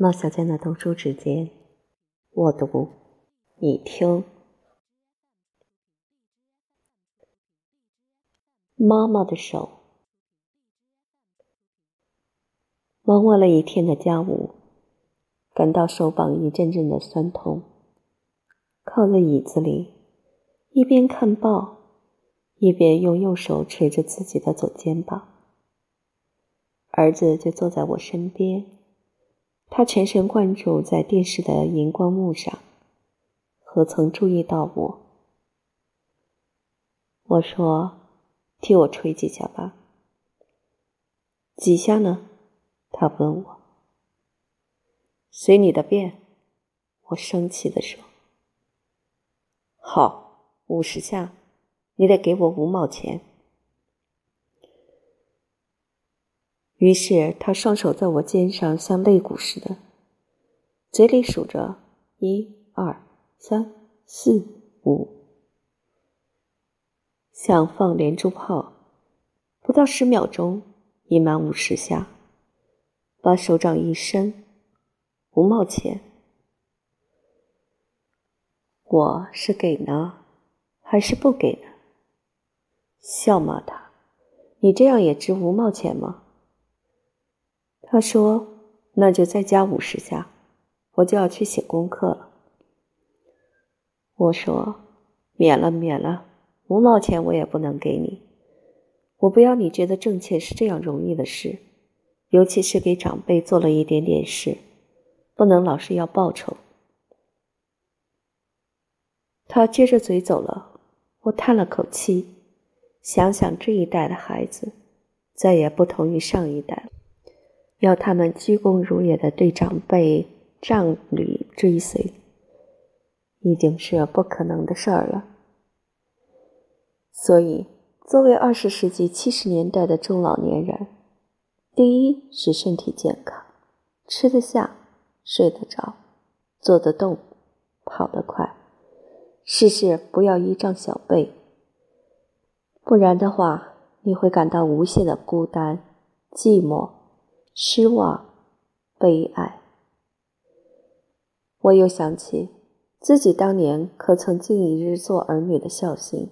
孟小娟的读书之间，我读，你听。妈妈的手，忙完了一天的家务，感到手膀一阵阵的酸痛，靠在椅子里，一边看报，一边用右手捶着自己的左肩膀。儿子就坐在我身边，他全神贯注在电视的荧光幕上，何曾注意到我？我说：“替我吹几下吧。”几下呢？他问我。随你的便，我生气地说：“好，五十下，你得给我五毛钱。”于是他双手在我肩上，像肋骨似的，嘴里数着一二三四五，像放连珠炮。不到十秒钟，已满五十下。把手掌一伸，五毛钱。我是给呢，还是不给呢？笑骂他：“你这样也值五毛钱吗？”他说：“那就再加五十下，我就要去写功课了。”我说：“免了，免了，五毛钱我也不能给你。我不要你觉得挣钱是这样容易的事，尤其是给长辈做了一点点事，不能老是要报酬。”他撅着嘴走了，我叹了口气，想想这一代的孩子，再也不同于上一代了。要他们鞠躬如也的对长辈杖履追随，已经是不可能的事儿了。所以，作为二十世纪七十年代的中老年人，第一是身体健康，吃得下，睡得着，坐得动，跑得快，事事不要依仗小辈，不然的话，你会感到无限的孤单、寂寞。失望，悲哀。我又想起自己当年可曾尽一日做儿女的孝心。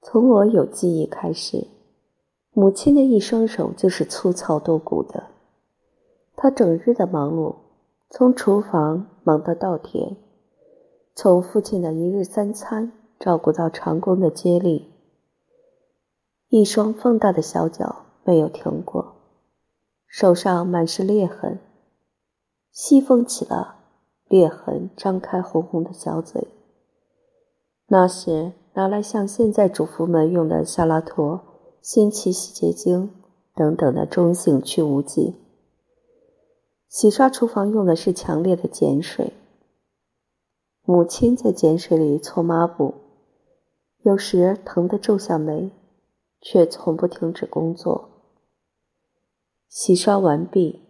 从我有记忆开始，母亲的一双手就是粗糙多骨的。她整日的忙碌，从厨房忙到稻田，从父亲的一日三餐照顾到长工的接力，一双放大的小脚没有停过。手上满是裂痕，细缝起了裂痕，张开红红的小嘴。那时拿来像现在主妇们用的夏拉托、新奇洗洁精等等的中性去污剂。洗刷厨房用的是强烈的碱水。母亲在碱水里搓抹布，有时疼得皱下眉，却从不停止工作。洗刷完毕，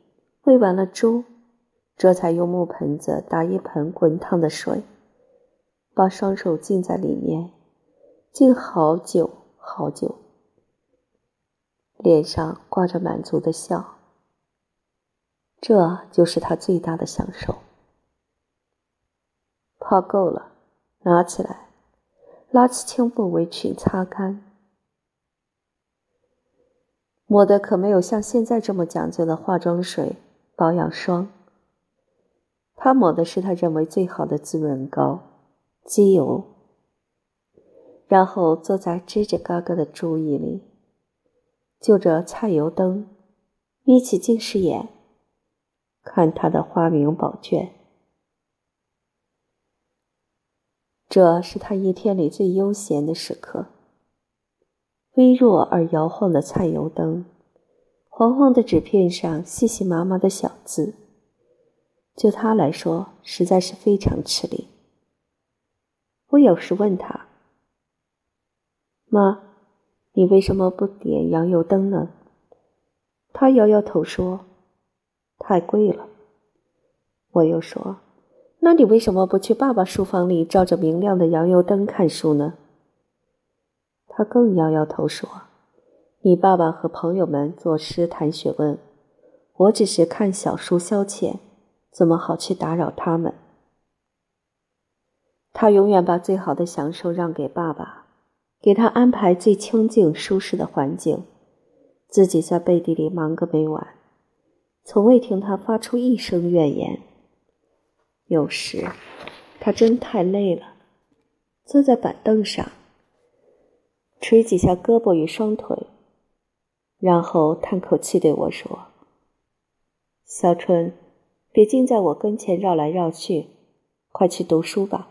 喂完了猪，这才用木盆子打一盆滚烫的水，把双手浸在里面，浸好久好久，脸上挂着满足的笑。这就是他最大的享受。泡够了，拿起来，拉起青布围裙擦干。抹的可没有像现在这么讲究的化妆水、保养霜。他抹的是他认为最好的滋润膏、机油，然后坐在吱吱嘎嘎的猪椅里，就着菜油灯，眯起近视眼，看他的花名宝卷。这是他一天里最悠闲的时刻。微弱而摇晃的菜油灯，黄黄的纸片上细细麻麻的小字，就他来说，实在是非常吃力。我有时问他：“妈，你为什么不点洋油灯呢？”他摇摇头说：“太贵了。”我又说：“那你为什么不去爸爸书房里照着明亮的洋油灯看书呢？”他更摇摇头说：“你爸爸和朋友们作诗谈学问，我只是看小书消遣，怎么好去打扰他们？他永远把最好的享受让给爸爸，给他安排最清静舒适的环境，自己在背地里忙个没完，从未听他发出一声怨言。有时，他真太累了，坐在板凳上，捶几下胳膊与双腿，然后叹口气对我说：“小春，别净在我跟前绕来绕去，快去读书吧。”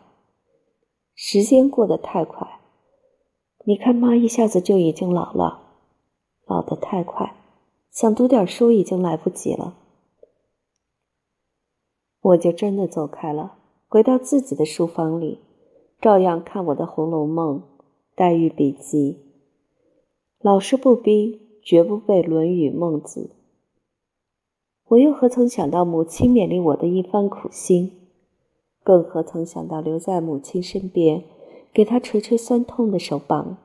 时间过得太快，你看妈一下子就已经老了，老得太快，想读点书已经来不及了。我就真的走开了，回到自己的书房里，照样看我的《红楼梦》《黛玉笔记》，老师不逼，绝不背《论语》《孟子》。我又何曾想到母亲勉励我的一番苦心？更何曾想到留在母亲身边，给她捶捶酸痛的手膀。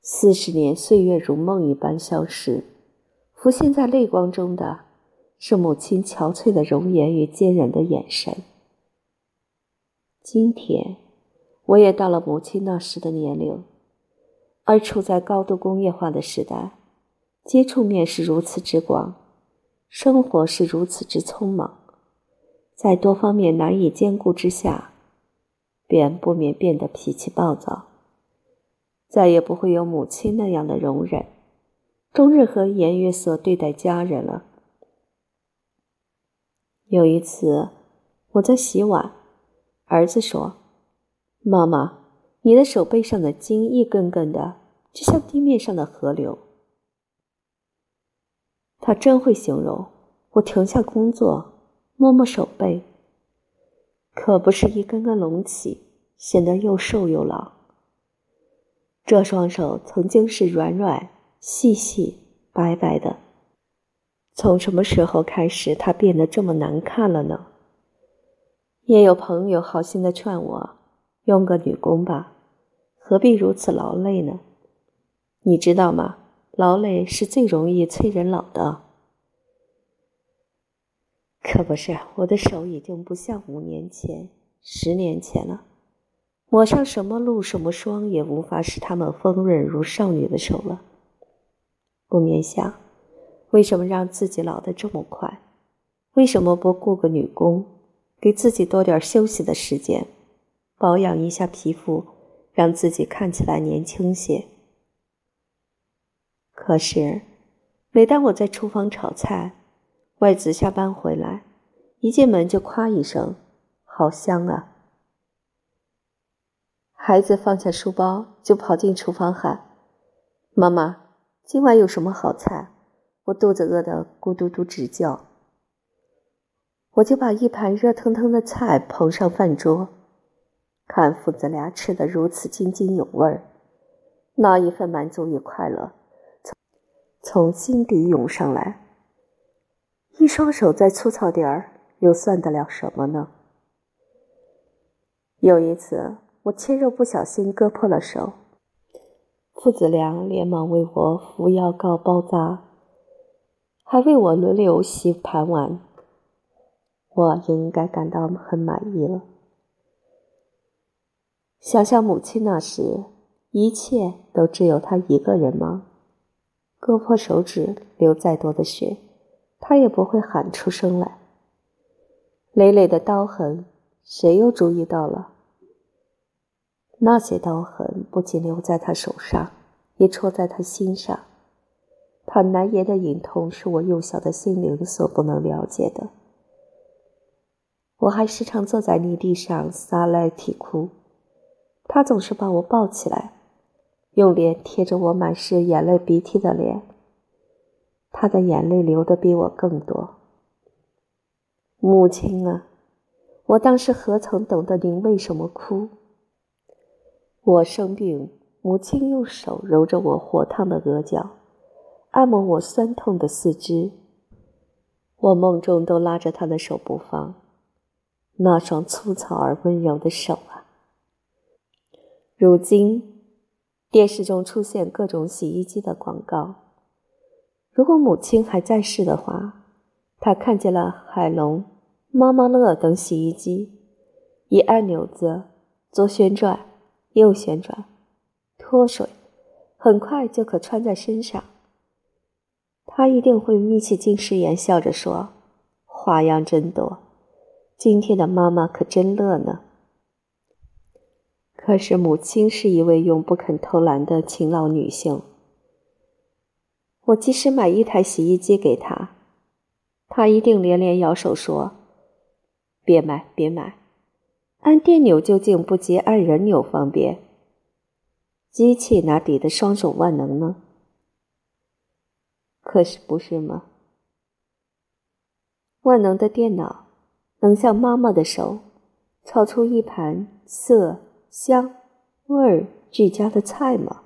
四十年岁月如梦一般消失，浮现在泪光中的是母亲憔悴的容颜与坚韧的眼神。今天，我也到了母亲那时的年龄，而处在高度工业化的时代，接触面是如此之广，生活是如此之匆忙。在多方面难以兼顾之下，便不免变得脾气暴躁，再也不会有母亲那样的容忍，终日和颜悦色对待家人了。有一次，我在洗碗，儿子说：“妈妈，你的手背上的筋一根根的，就像地面上的河流。”他真会形容。我停下工作。摸摸手背，可不是一根根隆起，显得又瘦又老。这双手曾经是软软、细细、白白的，从什么时候开始，它变得这么难看了呢？也有朋友好心的劝我，用个女工吧，何必如此劳累呢？你知道吗？劳累是最容易催人老的。可不是，我的手已经不像五年前、十年前了。抹上什么露、什么霜，也无法使它们丰润如少女的手了。不免想，为什么让自己老得这么快？为什么不雇个女工，给自己多点休息的时间，保养一下皮肤，让自己看起来年轻些？可是，每当我在厨房炒菜，外子下班回来，一进门就夸一声：“好香啊！”孩子放下书包就跑进厨房喊：“妈妈，今晚有什么好菜？我肚子饿得咕嘟嘟直叫。”我就把一盘热腾腾的菜捧上饭桌，看父子俩吃得如此津津有味儿，那一份满足与快乐从从心底涌上来。一双手再粗糙点儿，又算得了什么呢？有一次，我切肉不小心割破了手，父子俩连忙为我敷药膏包扎，还为我轮流洗盘碗。我应该感到很满意了。想想母亲那时，一切都只有她一个人吗？割破手指，流再多的血。他也不会喊出声来。累累的刀痕，谁又注意到了？那些刀痕不仅留在他手上，也戳在他心上。他难言的隐痛，是我幼小的心灵所不能了解的。我还时常坐在泥地上撒赖啼哭，他总是把我抱起来，用脸贴着我满是眼泪鼻涕的脸。他的眼泪流的比我更多。母亲啊，我当时何曾懂得您为什么哭？我生病，母亲用手揉着我火烫的额角，按摩我酸痛的四肢。我梦中都拉着她的手不放，那双粗糙而温柔的手啊！如今，电视中出现各种洗衣机的广告。如果母亲还在世的话，她看见了海龙、妈妈乐等洗衣机，一按钮子，左旋转，右旋转，脱水，很快就可穿在身上。她一定会眯起近视眼，笑着说：“花样真多，今天的妈妈可真乐呢。”可是母亲是一位永不肯偷懒的勤劳女性。我即使买一台洗衣机给她，她一定连连摇手说：“别买，别买，按电钮究竟不及按人钮方便。机器哪抵得双手万能呢？可是不是吗？万能的电脑能像妈妈的手操出一盘色香味儿俱佳的菜吗？”